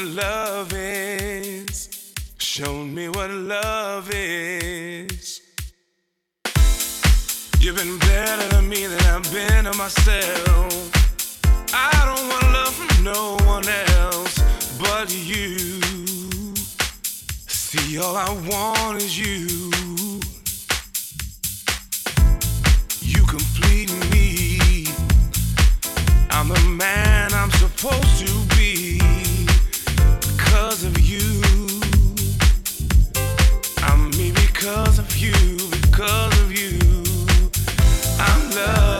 love is. Shown me what love is. You've been better to me than I've been to myself. I don't want love from no one else but you. See, all I want is you. You complete me. I'm the man I'm supposed to because of you. I'm me because of you, because of you. I'm loving.